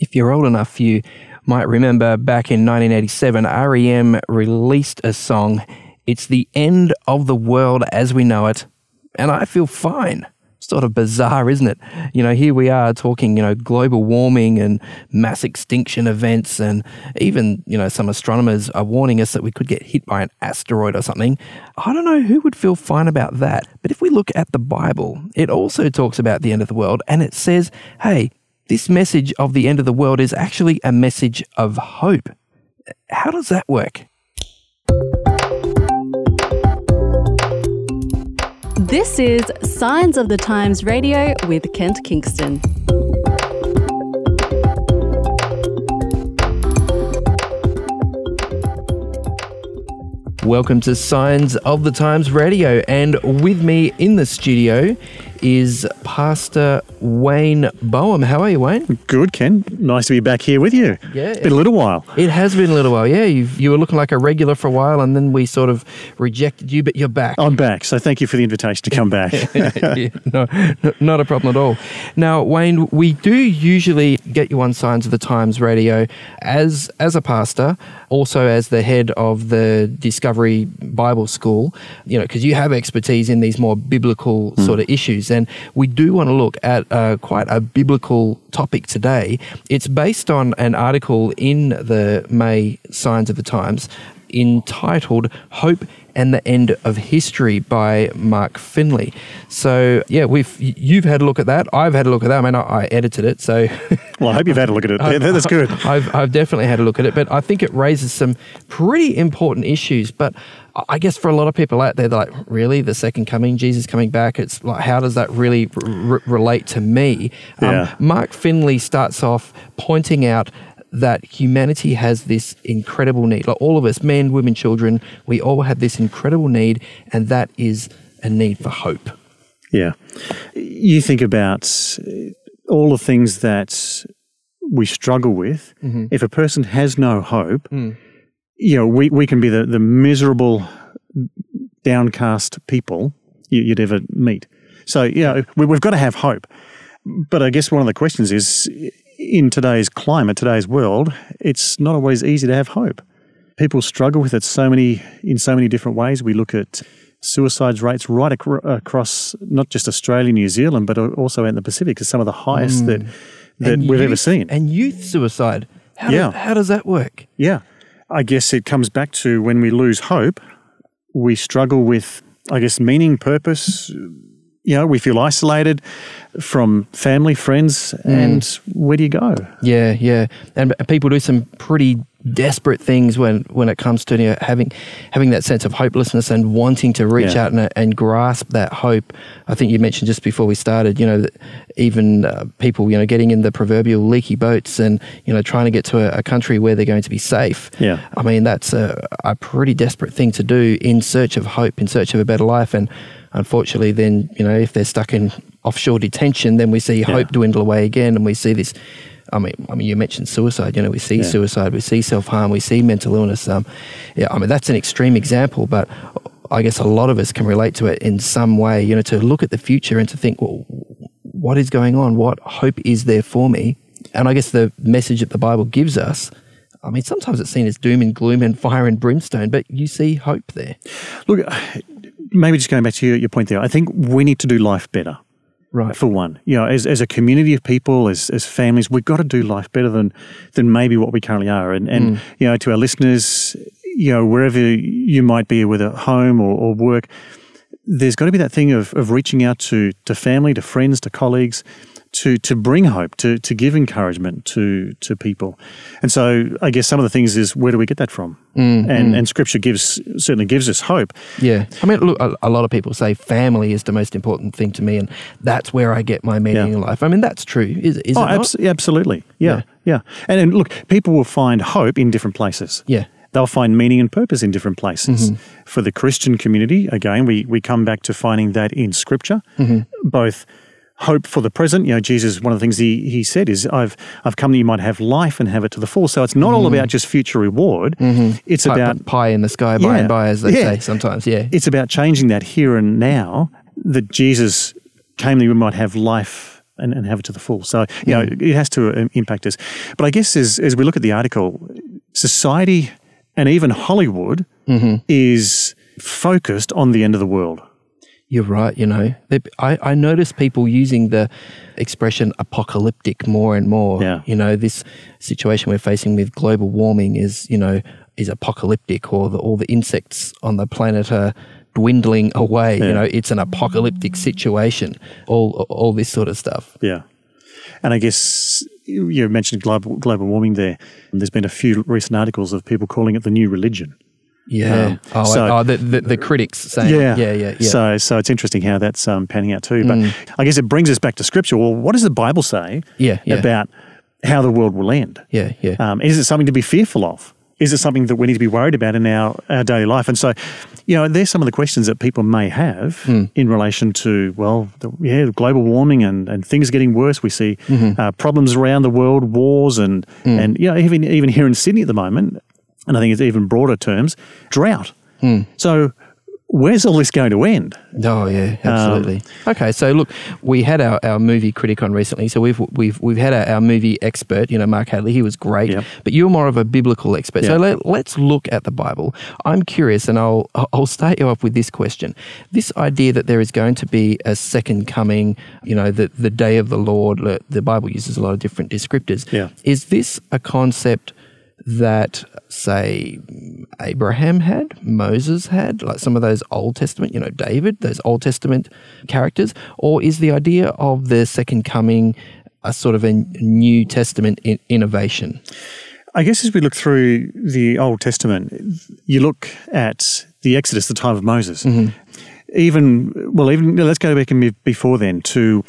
If you're old enough, you might remember back in 1987, REM released a song, It's the End of the World as We Know It, and I feel fine. Sort of bizarre, isn't it? You know, here we are talking, you know, global warming and mass extinction events, and even, you know, some astronomers are warning us that we could get hit by an asteroid or something. I don't know who would feel fine about that. But if we look at the Bible, it also talks about the end of the world, and it says, hey, this message of the end of the world is actually a message of hope. How does that work? This is Signs of the Times Radio with Kent Kingston. Welcome to Signs of the Times Radio, and with me in the studio is Pastor Wayne Boehm. How are you, Wayne? Good, Ken. Nice to be back here with you. Yeah. It's been a little while. It has been a little while, yeah. You've, you were looking like a regular for a while, and then we sort of rejected you, but you're back. I'm back, so thank you for the invitation to come back. Yeah, no, no, not a problem at all. Now, Wayne, we do usually get you on Signs of the Times radio as as a pastor, also as the head of the Discovery Bible School. You know, because you have expertise in these more biblical hmm. sort of issues, and we do want to look at uh, quite a biblical topic today. It's based on an article in the May Signs of the Times entitled "Hope." And the End of History by Mark Finley. So yeah, we've you've had a look at that. I've had a look at that. I mean, I, I edited it, so well, I hope you've had a look at it. Yeah, That's good. I've I've definitely had a look at it. But I think it raises some pretty important issues. But I guess for a lot of people out there, they're like, really, the second coming, Jesus coming back. It's like, how does that really r- relate to me? Yeah. Um, Mark Finley starts off pointing out that humanity has this incredible need. Like all of us, men, women, children, we all have this incredible need, and that is a need for hope. Yeah. You think about all the things that we struggle with. Mm-hmm. If a person has no hope, hmm. you know, we, we can be the, the miserable, downcast people you, you'd ever meet. So, you know, we, we've got to have hope. But I guess one of the questions is in today's climate, today's world, it's not always easy to have hope. People struggle with it so many in so many different ways. We look at suicides rates right ac- across not just Australia, New Zealand, but also out in the Pacific, is some of the highest that mm. that And we've ever seen. And youth suicide. How, Yeah. does, how does that work? Yeah. I guess it comes back to when we lose hope, we struggle with, I guess, meaning, purpose. You know, we feel isolated from family, friends, and where do you go? Yeah, yeah, and people do some pretty desperate things when when it comes to you know, having having that sense of hopelessness and wanting to reach Yeah. out and, and grasp that hope. I think you mentioned just before we started, you know, that even uh, people, you know, getting in the proverbial leaky boats and you know trying to get to a, a country where they're going to be safe. Yeah. I mean that's a, a pretty desperate thing to do in search of hope, in search of a better life, and unfortunately, then you know if they're stuck in offshore detention, then we see hope dwindle away again, and we see this. I mean, I mean, you mentioned suicide. You know, we see Yeah. suicide, we see self harm, we see mental illness. Um, yeah, I mean, that's an extreme example, but I guess a lot of us can relate to it in some way. You know, to look at the future and to think, well, what is going on? What hope is there for me? And I guess the message that the Bible gives us. I mean, sometimes it's seen as doom and gloom and fire and brimstone, but you see hope there. Look, maybe just going back to your, your point there, I think we need to do life better. Right. For one, you know, as, as a community of people, as, as families, we've got to do life better than than maybe what we currently are. And and mm. you know, to our listeners, you know, wherever you might be, whether at home or, or work, there's got to be that thing of, of reaching out to to family, to friends, to colleagues, to to bring hope, to to give encouragement to to people. And so, I guess some of the things is where do we get that from? and and Scripture gives certainly gives us hope. Yeah. I mean, look, a, a lot of people say family is the most important thing to me, and that's where I get my meaning Yeah. in life. I mean, that's true. Is, is Oh, it abs- absolutely. Yeah, Yeah. yeah. And, and look, people will find hope in different places. Yeah. They'll find meaning and purpose in different places. Mm-hmm. For the Christian community, again, we, we come back to finding that in Scripture, Mm-hmm. both hope for the present. You know, Jesus, one of the things he, he said is, I've, I've come that you might have life and have it to the full. So it's not all mm-hmm. about just future reward. Mm-hmm. It's Pie, about pie in the sky, by Yeah. and by, as they Yeah. say sometimes. Yeah. it's about changing that here and now that Jesus came that we might have life and, and have it to the full. So, you mm-hmm. know, it has to um, impact us. But I guess as, as we look at the article, society and even Hollywood is focused on the end of the world. You're right. You know, They- I, I notice people using the expression apocalyptic more and more. Yeah. You know, this situation we're facing with global warming is, you know, is apocalyptic, or the, all the insects on the planet are dwindling away. Yeah. You know, it's an apocalyptic situation. All all this sort of stuff. Yeah. And I guess you you mentioned global, global warming there. There's been a few recent articles of people calling it the new religion. Yeah. Um, oh, so- oh the, the the critics saying. Yeah, Yeah. Yeah. Yeah. So, so it's interesting how that's um, panning out too. But Mm. I guess it brings us back to scripture. Well, what does the Bible say Yeah, yeah. about how the world will end? yeah. Yeah. Um, is it something to be fearful of? Is it something that we need to be worried about in our, our daily life? And so, you know, there's some of the questions that people may have Hmm. in relation to, well, the, yeah, global warming and, and things getting worse. We see Mm-hmm. uh, problems around the world, wars, and, Hmm. and you know, even, even here in Sydney at the moment, and I think it's even broader terms, drought. Hmm. So, where's all this going to end? Oh yeah, Um, absolutely. okay, so look, we had our, our movie critic on recently, so we've we've we've had our, our movie expert, you know, Mark Hadley. He was great, Yep. but you're more of a biblical expert. So Yeah. let, let's look at the Bible. I'm curious, and I'll I'll start you off with this question: This idea that there is going to be a second coming, you know, the the day of the Lord. the- The Bible uses a lot of different descriptors. Yeah. Is this a concept? That say Abraham had, Moses had, like some of those Old Testament, you know, David, those Old Testament characters, or is the idea of the second coming a sort of a New Testament in- innovation? I guess as we look through the Old Testament, you look at the Exodus, the time of Moses. Mm-hmm. Even, well, even let's go back and before then to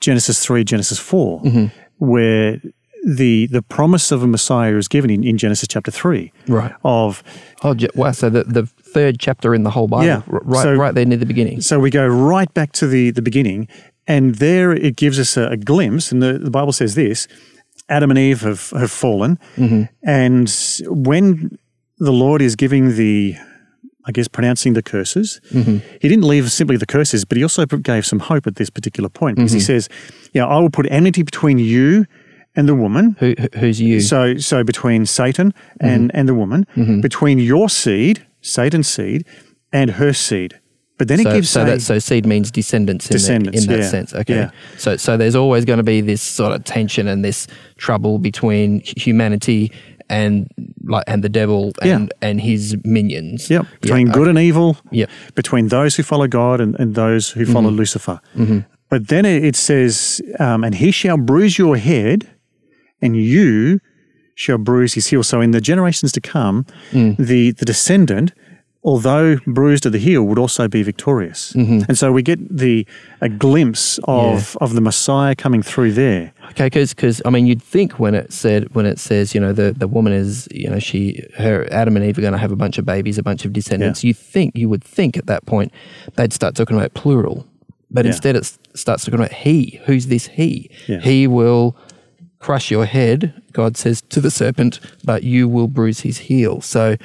Genesis 3, Genesis 4, mm-hmm. where the the promise of a Messiah is given in, in Genesis chapter 3 Right. of Oh, wow! So the, the third chapter in the whole Bible, Yeah. right, So- right there near the beginning. So we go right back to the, the beginning, and there it gives us a, a glimpse. And the, the Bible says this Adam and Eve have, have fallen. Mm-hmm. And when the Lord is giving the, I guess, pronouncing the curses, mm-hmm. he didn't leave simply the curses, but he also gave some hope at this particular point because he mm-hmm. says, Yeah, I will put enmity between you and the woman. Who, who- who's you? So, so between Satan mm-hmm. and, and the woman, mm-hmm. between your seed, Satan's seed, and her seed. But then it so, gives so that so seed means descendants in, Descendants, that, in that yeah. sense. Okay. Yeah. So so there's always going to be this sort of tension and this trouble between humanity and like and the devil and and his minions. Yep. Yeah, Between okay. good and evil. Yep. Between those who follow God and, and those who follow mm-hmm. Lucifer. But then it it says, um, and he shall bruise your head, and you shall bruise his heel. So in the generations to come, mm. the, the descendant, although bruised at the heel, would also be victorious. Mm-hmm. And so we get the a glimpse of, of the Messiah coming through there. Okay, because I mean, you'd think when it said when it says you know the the woman is you know she her Adam and Eve are going to have a bunch of babies, a bunch of descendants. You think you would think at that point they'd start talking about plural, but Yeah. instead it starts talking about he. Who's this he? Yeah. He will crush your head. God says to the serpent, but you will bruise his heel. So.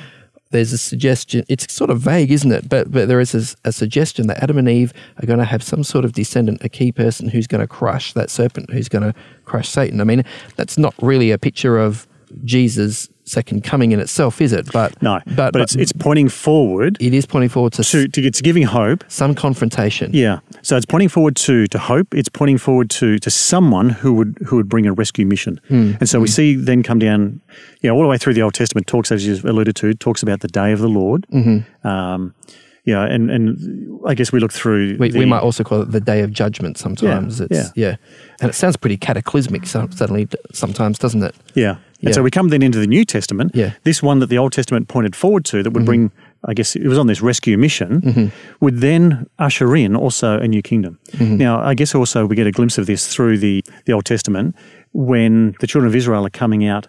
There's a suggestion. It's sort of vague, isn't it? But but there is a suggestion that Adam and Eve are going to have some sort of descendant, a key person who's going to crush that serpent, who's going to crush Satan. I mean, that's not really a picture of Jesus' second coming in itself, is it? But No, but, but, it's, it's pointing forward it is pointing forward to, to, to it's giving hope some confrontation. Yeah. So it's pointing forward to to hope. It's pointing forward to to someone who would who would bring a rescue mission. And so we see then come down, you know, all the way through the Old Testament talks as you alluded to talks about the day of the Lord. Mm-hmm. Um, yeah, and and I guess we look through. We, the, we might also call it the day of judgment sometimes. Yeah, it's, yeah. And it sounds pretty cataclysmic so- suddenly sometimes, doesn't it? Yeah. And Yeah. so we come then into the New Testament. Yeah. This one that the Old Testament pointed forward to that would bring, I guess it was on this rescue mission, Mm-hmm. would then usher in also a new kingdom. Mm-hmm. Now, I guess also we get a glimpse of this through the, the Old Testament when the children of Israel are coming out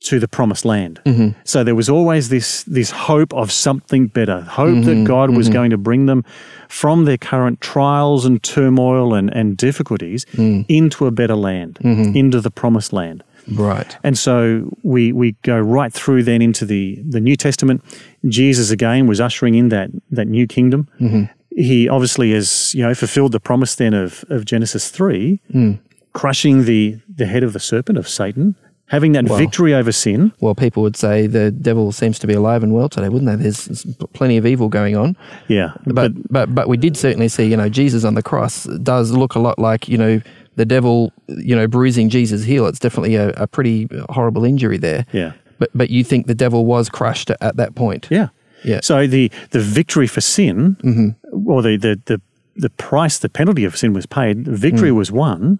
to the promised land. Mm-hmm. So there was always this this hope of something better, hope Mm-hmm. that God was going to bring them from their current trials and turmoil and, and difficulties Mm. into a better land, Mm-hmm. into the promised land. Right. And so we we go right through then into the, the New Testament. Jesus again was ushering in that that new kingdom. Mm-hmm. He obviously has you know fulfilled the promise then of, of Genesis three mm. crushing the, the head of the serpent, of Satan, having that Well- victory over sin. Well, people would say the devil seems to be alive and well today, wouldn't they? There's plenty of evil going on. Yeah. But, but but we did certainly see, you know, Jesus on the cross does look a lot like, you know, the devil, you know, bruising Jesus' heel. It's definitely a, a pretty horrible injury there. yeah. But but you think the devil was crushed at, at that point? Yeah. Yeah. So the, the victory for sin, Mm-hmm. or the, the, the, the price, the penalty of sin was paid, the victory Mm. was won,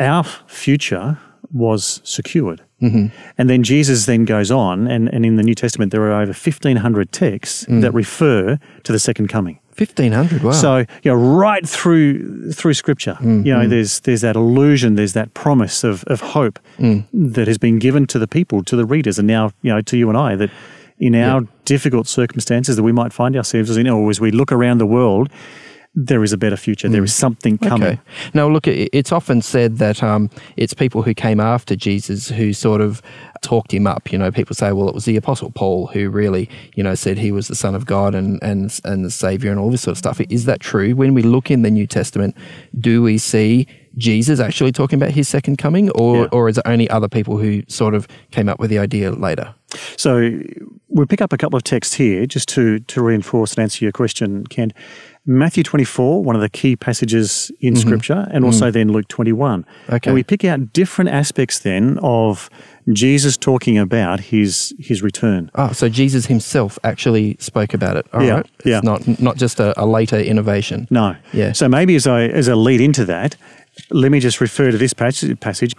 our future was secured. Mm-hmm. And then Jesus then goes on, and, and in the New Testament, there are over 1,500 texts Mm. that refer to the second coming. Fifteen hundred. Wow. So you know, right through through Scripture, Mm, you know, there's there's that illusion, there's that promise of of hope Mm. that has been given to the people, to the readers, and now you know to you and I that in our difficult circumstances that we might find ourselves in, or as we look around the world, there is a better future. There is something coming. Okay. Now, look, it's often said that um, it's people who came after Jesus who sort of talked him up. You know, people say, well, it was the Apostle Paul who really, you know, said he was the Son of God and, and, and the Savior and all this sort of stuff. Is that true? When we look in the New Testament, do we see Jesus actually talking about his second coming, or, Yeah. or is it only other people who sort of came up with the idea later? So we'll pick up a couple of texts here just to, to reinforce and answer your question, Ken. Matthew 24, one of the key passages in mm-hmm. Scripture, and also mm-hmm. then Luke 21. Okay. And we pick out different aspects then of Jesus talking about his his return. Oh, so Jesus himself actually spoke about it. All right, Yeah, It's yeah. not not just a, a later innovation. No. Yeah. So maybe as I as I lead into that, let me just refer to this passage. passage.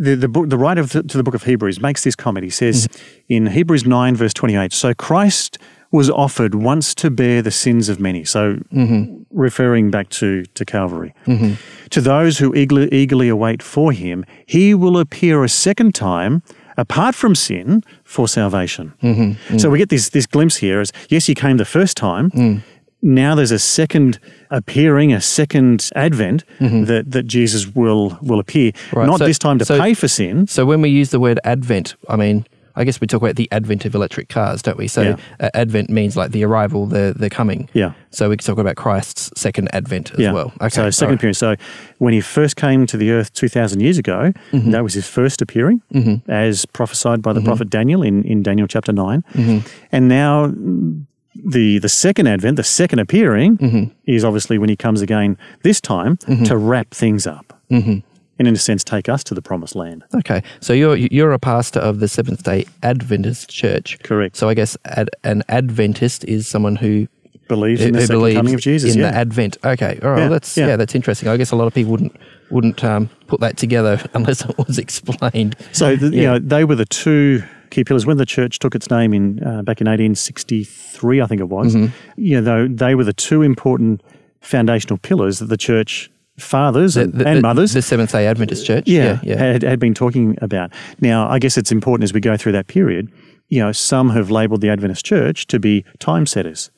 The, the, book, the writer of the, to the book of Hebrews makes this comment. He says mm-hmm. in Hebrews 9, verse 28, So Christ was offered once to bear the sins of many. So mm-hmm. referring back to, to Calvary. Mm-hmm. To those who eagerly, eagerly await for him, he will appear a second time apart from sin for salvation. Mm-hmm. Mm. So we get this, this glimpse here as yes, he came the first time. Mm. Now there's a second appearing, a second advent that, that Jesus will will appear. Right, Not so- this time to so- pay for sin. So when we use the word advent, I mean, I guess we talk about the advent of electric cars, don't we? So Yeah. uh, advent means like the arrival, the the coming. Yeah. So we can talk about Christ's second advent as Yeah. well. Okay. So second right. appearance. So when he first came to the earth two thousand years ago, Mm-hmm. that was his first appearing, as prophesied by the prophet Daniel in, in Daniel chapter 9 Mm-hmm. And now mm, the the second advent, the second appearing, Mm-hmm. is obviously when he comes again this time to wrap things up, mm-hmm. And in a sense take us to the promised land. Okay. So you're you're a pastor of the Seventh Day Adventist Church. Correct. So I guess ad, an Adventist is someone who Believes in the second coming of Jesus. in yeah. the Advent. Okay. All right. Yeah, That's yeah. yeah. That's interesting. I guess a lot of people wouldn't wouldn't um, put that together unless it was explained. So the, you know they were the two key pillars when the church took its name in uh, back in 1863, I think it was. Mm-hmm. You know, they, they were the two important foundational pillars that the church fathers The- and, the- and mothers. The Seventh Day Adventist Church. yeah, Yeah. Had, had been talking about. Now, I guess it's important as we go through that period. You know, some have labelled the Adventist Church to be time setters.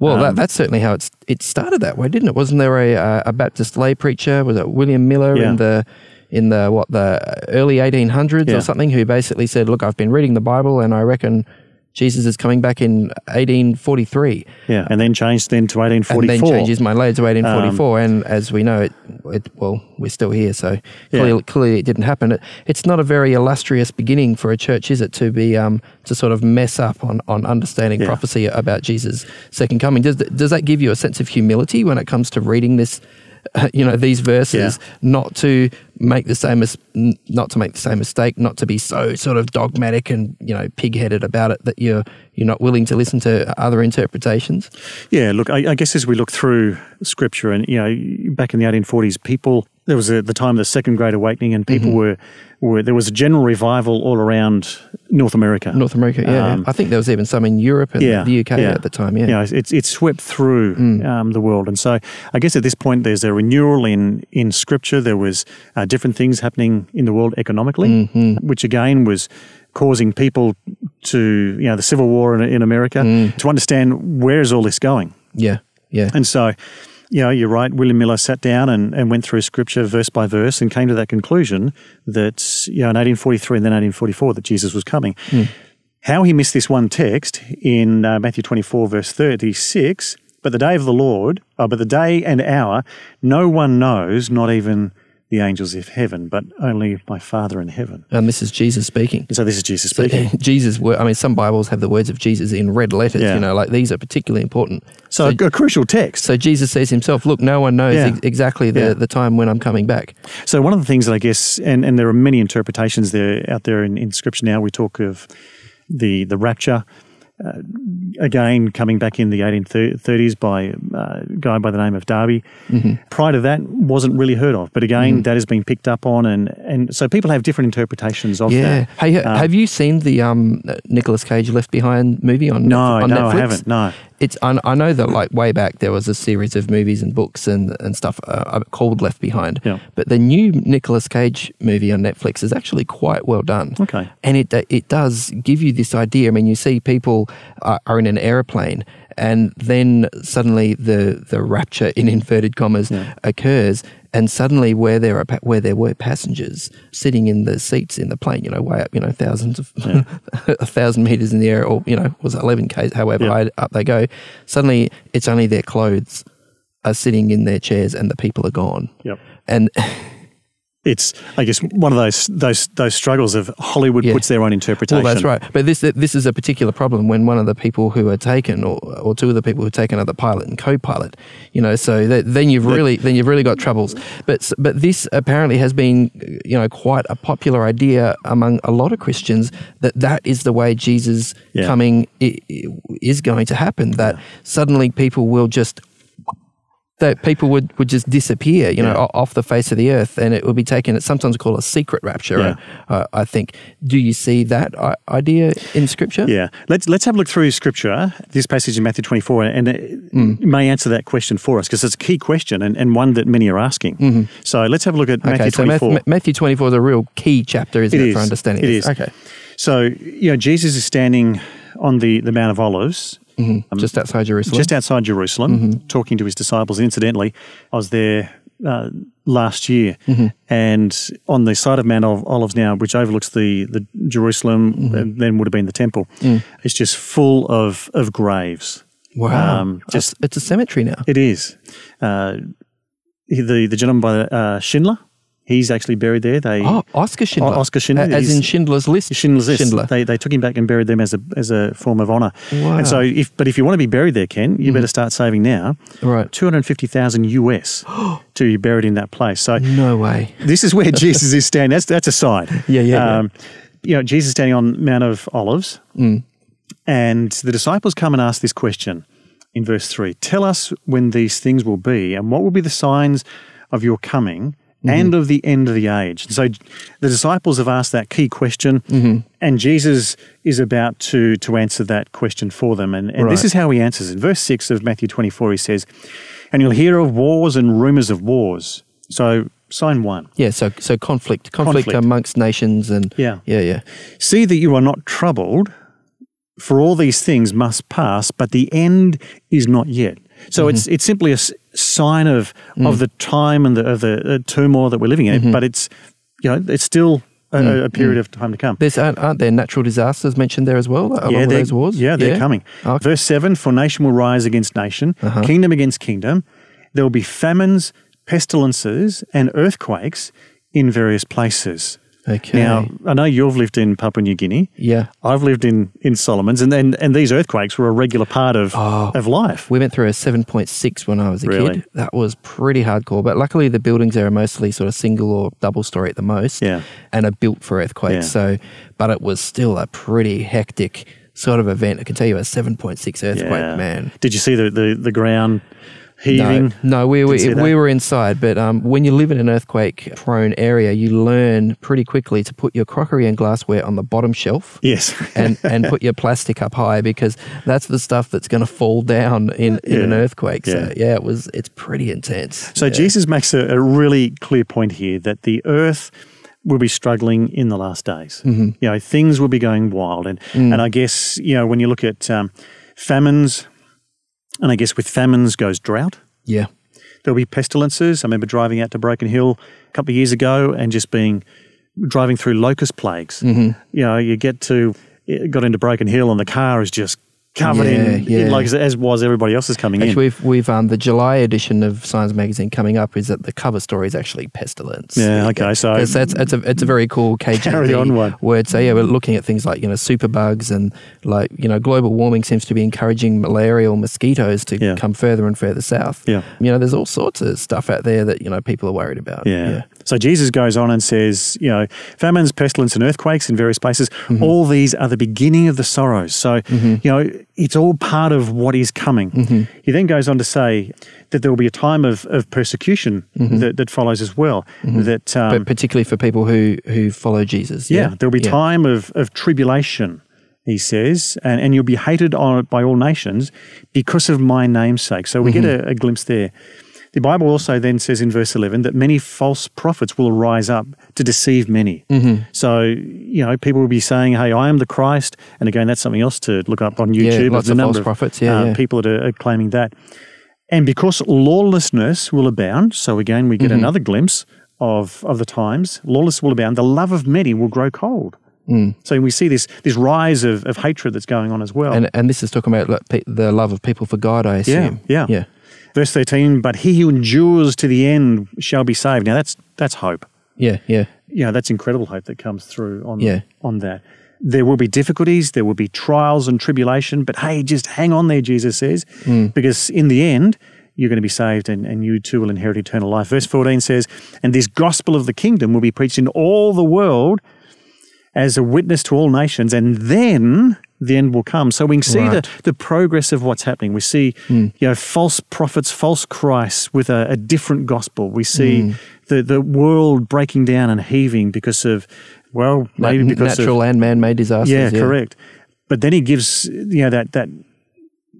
Well, Um, that, that's certainly how it's it started that way, didn't it? Wasn't there a uh, a Baptist lay preacher? Was it William Miller Yeah. in the in the what the early 1800s Yeah. or something? Who basically said, "Look, I've been reading the Bible, and I reckon Jesus is coming back in 1843." Yeah, and then changed then to 1844. And 1844. then changes my lay to Um, 1844, and as we know, it, it well, we're still here, so clearly, clearly it didn't happen. It, it's not a very illustrious beginning for a church, is it, to be um, to sort of mess up on, on understanding Yeah. prophecy about Jesus' second coming? Does does that give you a sense of humility when it comes to reading this? Uh, You know these verses, Yeah. not to make the same as not to make the same mistake, not to be so sort of dogmatic and you know pig-headed about it that you're you're not willing to listen to other interpretations. Yeah, look, I, I guess as we look through scripture and, you know, back in the 1840s, people, there was a, the time of the Second Great Awakening and people were, were, there was a general revival all around North America. North America, yeah. Um, I think there was even some in Europe and yeah, the UK yeah. at the time, yeah. It's, it's swept through Mm. um, the world. And so I guess at this point, there's a renewal in, in scripture. There was uh, different things happening in the world economically, Mm-hmm. which again was causing people to, you know, the Civil War in, in America, Mm. to understand where is all this going? yeah, yeah. And so, you know, you're right. William Miller sat down and, and went through scripture verse by verse and came to that conclusion that, you know, in 1843 and then 1844 that Jesus was coming. How he missed this one text in uh, Matthew 24, verse 36, but the day of the Lord, uh, but the day and hour, no one knows, not even the angels of heaven, but only my Father in heaven. And this is Jesus speaking. So this is Jesus speaking. Jesus, wor- I mean, some Bibles have the words of Jesus in red letters. Yeah. You know, like these are particularly important. So, a, a crucial text. So Jesus says himself, "Look, no one knows Yeah. ex- exactly the, Yeah. the time when I'm coming back." So one of the things that I guess, and, and there are many interpretations there out there in, in Scripture now. We talk of the the rapture. Uh, again, coming back in the 1830s by uh, a guy by the name of Darby. Prior to that, wasn't really heard of. But again, that has been picked up on, and, and so people have different interpretations of Yeah. that. Hey, Um, have you seen the um, Nicolas Cage Left Behind movie on No, on no, Netflix? I haven't. No. It's I, I know that like way back there was a series of movies and books and and stuff uh, called Left Behind. Yeah. But the new Nicolas Cage movie on Netflix is actually quite well done. Okay. And it it does give you this idea. I mean, you see people are, are in an airplane. And then suddenly the, the rapture in inverted commas occurs, and suddenly where there are where there were passengers sitting in the seats in the plane, you know, way up, you know, thousands of a thousand meters in the air, or you know, was eleven k's, however Yeah. high up they go. Suddenly, it's only their clothes are sitting in their chairs, and the people are gone. Yep. And It's, I guess, one of those those those struggles of Hollywood Yeah. puts their own interpretation. Well, that's right. But this this is a particular problem when one of the people who are taken, or, or two of the people who are taken, are the pilot and co-pilot. You know, so that, then you've really then you've really got troubles. But but this apparently has been you know quite a popular idea among a lot of Christians that that is the way Jesus Yeah. coming is going to happen. That suddenly people will just that people would, would just disappear, you know, Yeah. o- off the face of the earth, and it would be taken. It's sometimes called a secret rapture. Yeah. Uh, I think. Do you see that idea in Scripture? Yeah, let's let's have a look through Scripture. This passage in Matthew twenty four, and it may answer that question for us because it's a key question and, and one that many are asking. So let's have a look at Okay, Matthew so twenty Math- Matthew 24 is a real key chapter, isn't It it, is. for understanding It this? is. Okay. So you know, Jesus is standing on the the Mount of Olives. Just outside Jerusalem. just outside Jerusalem, talking to his disciples. Incidentally, I was there uh, last year, and on the side of Mount Ol- Olives now, which overlooks the the Jerusalem, and then would have been the temple, it's just full of of graves. wow. um, just just- it's a cemetery now. It is. Uh, the the gentleman by uh, Schindler, he's actually buried there. They Oh, Oscar Schindler. O- Oscar Schindler, As in Schindler's List. Schindler's List. Schindler. They, they took him back and buried them as a as a form of honour. Wow. And so, if but if you want to be buried there, Ken, you better start saving now. Right. Two hundred fifty thousand US to be buried in that place. So No way. this is where Jesus is standing. That's that's a sign. Yeah, yeah, yeah. Um, you know, Jesus standing on Mount of Olives, Mm. and the disciples come and ask this question in verse three: Tell us when these things will be, and what will be the signs of your coming. Mm-hmm. And of the end of the age. So the disciples have asked that key question, Mm-hmm. and Jesus is about to, to answer that question for them. And, and this is how he answers. In verse 6 of Matthew 24, he says, And you'll hear of wars and rumors of wars. So, sign one Yeah, so so conflict, conflict, Conflict. amongst nations, and Yeah. yeah, yeah. See that you are not troubled, for all these things must pass, but the end is not yet. So it's mm-hmm. it's simply a sign of mm. of the time and the of the uh, turmoil that we're living in. Mm-hmm. But it's you know it's still a, mm. a period mm. of time to come. There's aren't, aren't there natural disasters mentioned there as well along with those wars? Yeah, they're coming. Ah, okay. Verse 7 For nation will rise against nation, Uh-huh. kingdom against kingdom. There will be famines, pestilences, and earthquakes in various places. Okay. Now, I know you've lived in Papua New Guinea. yeah. I've lived in, in Solomons, and, and and these earthquakes were a regular part of Oh. of life. We went through a 7.6 when I was a Really? kid. That was pretty hardcore. But luckily, the buildings there are mostly sort of single or double story at the most. Yeah. And are built for earthquakes. Yeah. So, but it was still a pretty hectic sort of event. I can tell you a 7.6 earthquake, Yeah. man. Did you see the, the, the ground heaving? No, no, we we, we were inside. But um, when you live in an earthquake-prone area, you learn pretty quickly to put your crockery and glassware on the bottom shelf. Yes. and and put your plastic up high because that's the stuff that's going to fall down in, in an earthquake. So Yeah. yeah, it was it's pretty intense. So Yeah. Jesus makes a, a really clear point here that the earth will be struggling in the last days. Mm-hmm. You know, things will be going wild, and Mm. and I guess you know when you look at um, famines, and I guess with famines goes drought. yeah, There'll be pestilences. I remember driving out to Broken Hill a couple of years ago and just being driving through locust plagues. Mm-hmm. You know, you get to got into Broken Hill and the car is just covered in, Yeah, in like as was everybody else's coming in. We've, we've um, the July edition of Signs Magazine coming up is that the cover story is actually pestilence. Yeah, okay, so- it's, it's, it's a it's a very cool KGB Carry on one. word. So yeah, we're looking at things like you know superbugs and like you know global warming seems to be encouraging malarial mosquitoes to Yeah. come further and further south. Yeah. you know, there's all sorts of stuff out there that you know people are worried about. Yeah. So Jesus goes on and says, you know, famines, pestilence, and earthquakes in various places, mm-hmm. all these are the beginning of the sorrows. So, mm-hmm. you know, it's all part of what is coming. Mm-hmm. He then goes on to say that there will be a time of, of persecution that, that follows as well. That, um, but particularly for people who who follow Jesus. yeah, there'll be Yeah. time of, of tribulation, he says, and, and you'll be hated on, by all nations because of my name's sake. So we get Mm-hmm. a, a glimpse there. The Bible also then says in verse 11 that many false prophets will rise up to deceive many. Mm-hmm. So, you know, people will be saying, hey, I am the Christ. And again, that's something else to look up on YouTube. Yeah, lots the of number false prophets, yeah, uh, yeah. People that are, are claiming that. And because lawlessness will abound, so again, we get Mm-hmm. another glimpse of, of the times, lawlessness will abound, the love of many will grow cold. So we see this this rise of, of hatred that's going on as well. And and this is talking about like, pe- the love of people for God. I assume. Yeah, yeah. Yeah. Verse 13, but he who endures to the end shall be saved. Now that's that's hope. Yeah. Yeah. Yeah, that's incredible hope that comes through on Yeah. on that. There will be difficulties, there will be trials and tribulation, but hey, just hang on there, Jesus says, Mm. because in the end, you're going to be saved and, and you too will inherit eternal life. Verse 14 says, And this gospel of the kingdom will be preached in all the world as a witness to all nations, and then the end will come. So we can see Right. the, the progress of what's happening. We see, you know, false prophets, false Christs with a, a different gospel. We see the, the world breaking down and heaving because of, well, maybe because natural of, and man-made disasters. yeah, correct. But then he gives, you know, that, that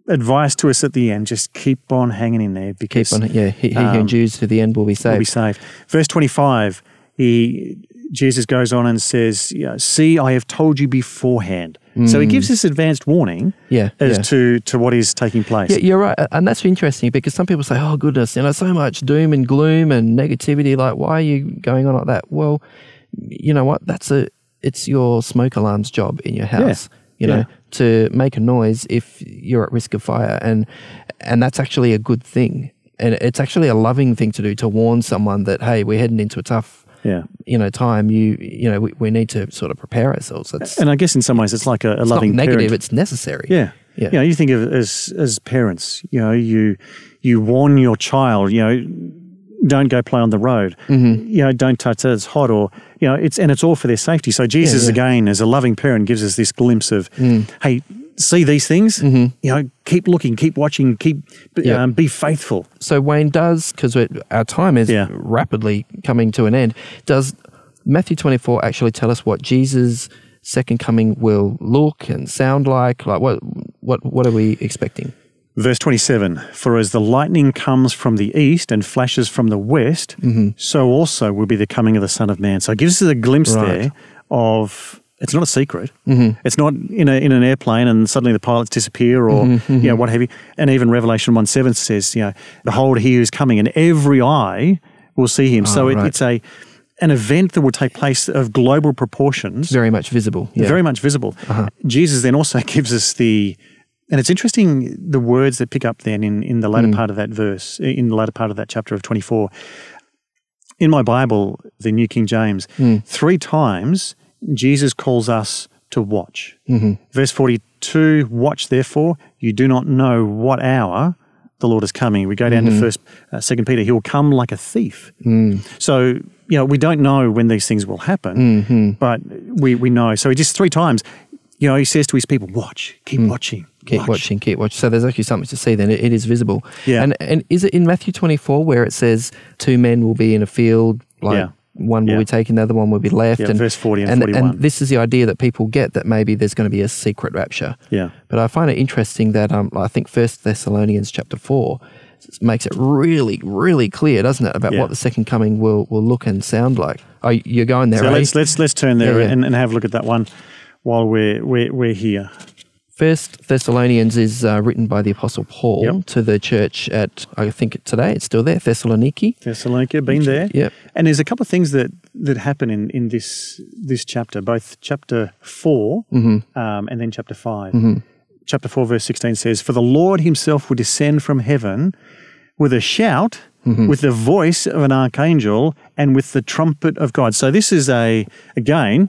advice to us at the end, just keep on hanging in there because Keep on. Yeah. He, he who um, endures to the end will be saved. will be saved. Verse 25, he, Jesus goes on and says, you know, See, I have told you beforehand. So he gives mm. this advanced warning Yeah, as yeah. to, to what is taking place. Yeah, you're right, and that's interesting because some people say, "Oh goodness, you know, so much doom and gloom and negativity. Like, why are you going on like that?" Well, you know what? That's a it's your smoke alarm's job in your house. You know, Yeah. to make a noise if you're at risk of fire, and and that's actually a good thing, and it's actually a loving thing to do to warn someone that hey, we're heading into a tough. Yeah. You know, time. You you know, we, we need to sort of prepare ourselves. That's And I guess in some ways it's like a, a it's not loving negative. parent. It's necessary. Yeah. Yeah. You know, you think of it as as parents, you know, you you warn your child, you know, don't go play on the road. Mm-hmm. You know, don't touch that, it's hot or you know, it's and it's all for their safety. So Jesus yeah. Mm. again, as a loving parent, gives us this glimpse of, hey, see these things, you know, keep looking, keep watching, keep Mm-hmm. Um, be faithful. so Wayne does because our time is Yeah. rapidly coming to an end. Does Matthew twenty four actually tell us what Jesus' second coming will look and sound like? Like what what what are we expecting? Verse 27 For as the lightning comes from the east and flashes from the west, Mm-hmm. so also will be the coming of the Son of Man. So it gives us a glimpse Right. there of it's not a secret. Mm-hmm. It's not in, a, in an airplane and suddenly the pilots disappear or Mm-hmm, you know what have you. And even Revelation 1 7 says, you know, Behold, he who is coming, and every eye will see him. so Oh, it, right. it's a an event that will take place of global proportions Very much visible. Yeah. Uh-huh. very much visible. Jesus then also gives us the, and it's interesting the words that pick up then in, in the latter part of that verse, in the latter part of that chapter of 24. In my Bible, the New King James, Hmm. three times Jesus calls us to watch. Mm-hmm. Verse 42 Watch therefore, you do not know what hour the Lord is coming. We go down Mm-hmm. to first, uh, Second Peter, he will come like a thief. Mm. So, you know, we don't know when these things will happen, Mm-hmm. but we, we know. So he just three times, you know, he says to his people, watch, keep watching. Mm. Keep watch." watching, keep watching. So there's actually something to see. Then it, it is visible. Yeah. And and is it in Matthew 24 where it says two men will be in a field, like Yeah. One will Yeah. be taken, the other one will be left. Yeah, and verse 40 and and, 41. and this is the idea that people get that maybe there's going to be a secret rapture. Yeah. But I find it interesting that um, I think First Thessalonians chapter four makes it really, really clear, doesn't it, about Yeah. what the second coming will, will look and sound like. Oh, you're going there, So eh? let's, let's, let's turn there. And, and have a look at that one while we're, we're, we're here. First Thessalonians is uh, written by the Apostle Paul Yep. to the church at, I think today it's still there, Thessaloniki. Thessaloniki, been there. Yep. And there's a couple of things that, that happen in, in this this chapter, both chapter 4 Mm-hmm. um, and then chapter 5. chapter 4, verse 16 says, For the Lord himself will descend from heaven with a shout, with the voice of an archangel, and with the trumpet of God. So this is a, again,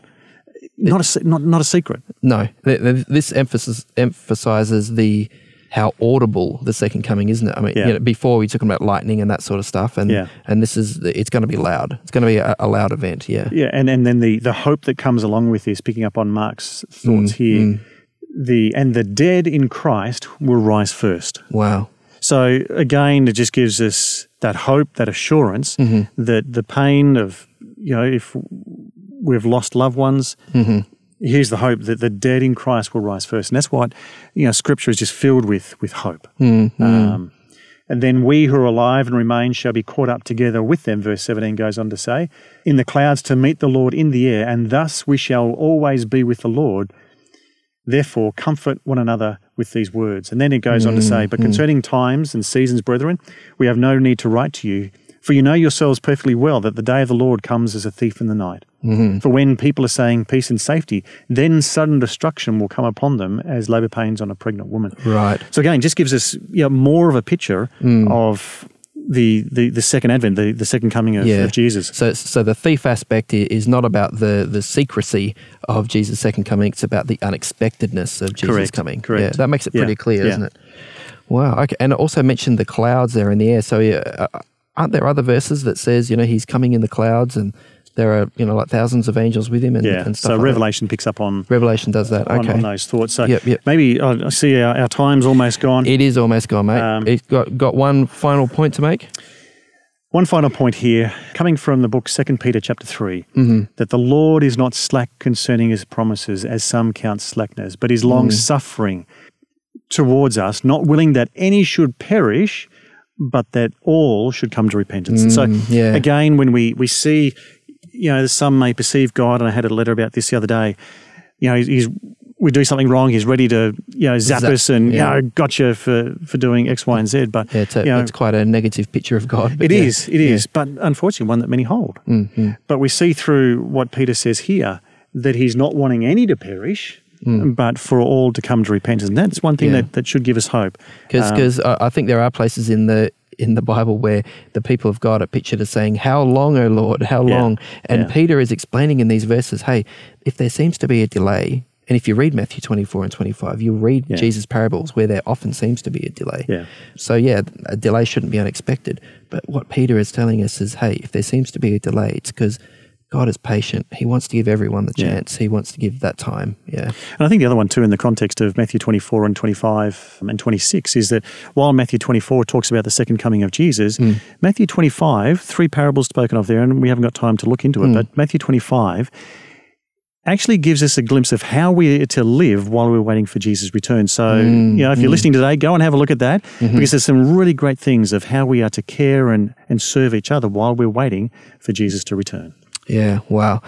not a, not, not a secret. No, th- th- this emphasis emphasizes the how audible the second coming, isn't it? I mean, Yeah. you know, before we took about lightning and that sort of stuff, and Yeah. and this is it's going to be loud. It's going to be a, a loud event. Yeah. Yeah, and, and then the, the hope that comes along with this, picking up on Mark's thoughts mm, here, mm. the and the dead in Christ will rise first. Wow. So again, it just gives us that hope, that assurance mm-hmm. that the pain of you know if we've lost loved ones, mm-hmm. here's the hope that the dead in Christ will rise first, and that's what you know Scripture is just filled with with hope. Mm-hmm. Um, and then we who are alive and remain shall be caught up together with them, verse 17 goes on to say, in the clouds to meet the Lord in the air, and thus we shall always be with the Lord. Therefore, comfort one another with these words. And then it goes on to say, mm-hmm. But concerning times and seasons, brethren, we have no need to write to you, for you know yourselves perfectly well that the day of the Lord comes as a thief in the night. For when people are saying peace and safety, then sudden destruction will come upon them as labor pains on a pregnant woman. Right. So again, just gives us you know, more of a picture of the, the, the second advent, the, the second coming of, Yeah. of Jesus. So, so the thief aspect is not about the, the secrecy of Jesus' second coming. It's about the unexpectedness of Jesus Correct, coming. correct. Yeah, that makes it Yeah, pretty clear, yeah. isn't it? Wow. Okay. And it also mentioned the clouds there in the air. So yeah, uh, aren't there other verses that says you know he's coming in the clouds and there are you know like thousands of angels with him and, Yeah. and stuff. So like that? Revelation picks up on, Revelation does that. Okay. on those thoughts. So Yep, yep. maybe I I see our, our time's almost gone. It is almost gone, mate. Um, it's got got one final point to make. One final point here, coming from the book Second Peter chapter 3 Mm-hmm. that the Lord is not slack concerning his promises, as some count slackness, but is long Mm. suffering towards us, not willing that any should perish, but that all should come to repentance. And so Mm, yeah. again, when we, we see, you know, some may perceive God, and I had a letter about this the other day, you know, he's, he's we do something wrong, he's ready to, you know, zap, Zap, us and, yeah. you know, gotcha for, for doing X, Y, and Z. But, Yeah, it's, a, you know, it's quite a negative picture of God. it yeah. is, it is, but unfortunately, one that many hold. Mm-hmm. But we see through what Peter says here that he's not wanting any to perish, but for all to come to repentance. And that's one thing Mm. Yeah. that, that should give us hope. because Um, I think there are places in the in the Bible where the people of God are pictured as saying, "How long, O Lord? How Yeah, long?" And yeah. Peter is explaining in these verses, "Hey, if there seems to be a delay." And if you read Matthew 24 and 25, you'll read Yeah. Jesus' parables where there often seems to be a delay. Yeah. So, yeah, a delay shouldn't be unexpected. But what Peter is telling us is hey, if there seems to be a delay, it's because God is patient. He wants to give everyone the Yeah. chance, He wants to give that time. Yeah. And I think the other one, too, in the context of Matthew 24 and 25 and 26, is that while Matthew 24 talks about the second coming of Jesus, Hmm. Matthew 25, three parables spoken of there, and we haven't got time to look into it, Hmm. but Matthew 25 actually gives us a glimpse of how we are to live while we're waiting for Jesus' return. So, Hmm. you know, if you're listening today, go and have a look at that Mm-hmm. because there's some really great things of how we are to care and, and serve each other while we're waiting for Jesus to return. Yeah, wow.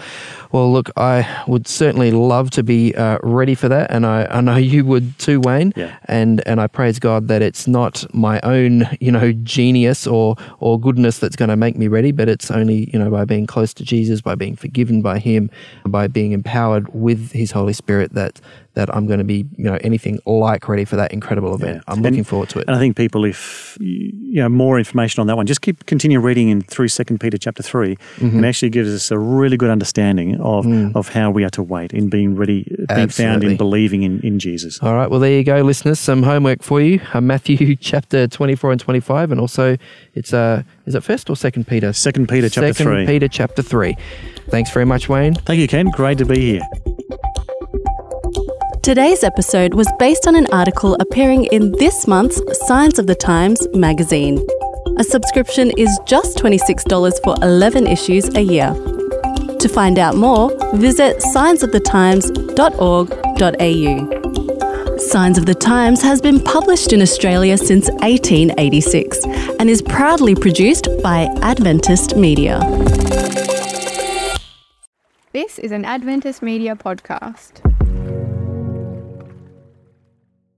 Well, look, I would certainly love to be uh, ready for that, and I, I know you would too, Wayne. Yeah. And and I praise God that it's not my own, you know, genius or or goodness that's going to make me ready, but it's only you know by being close to Jesus, by being forgiven by Him, by being empowered with His Holy Spirit that that I'm going to be you know anything like ready for that incredible event. Yeah. I'm And- looking forward to it. And I think people, if you know more information on that one, just keep continue reading in through Second Peter chapter 3 Mm-hmm. and actually gives us a really good understanding of of how we are to wait in being ready, being found Mm. In believing in, in Jesus. All right, well, there you go, listeners. Some homework for you. Uh, Matthew chapter 24 and 25, and also it's, uh, is it first or second Peter? Second Peter chapter Second 3. Peter chapter 3. Thanks very much, Wayne. Thank you, Ken. Great to be here. Today's episode was based on an article appearing in this month's Signs of the Times magazine. A subscription is just $26 for 11 issues a year. To find out more, visit signsofthetimes.org.au. Signs of the Times has been published in Australia since 1886 and is proudly produced by Adventist Media. This is an Adventist Media podcast.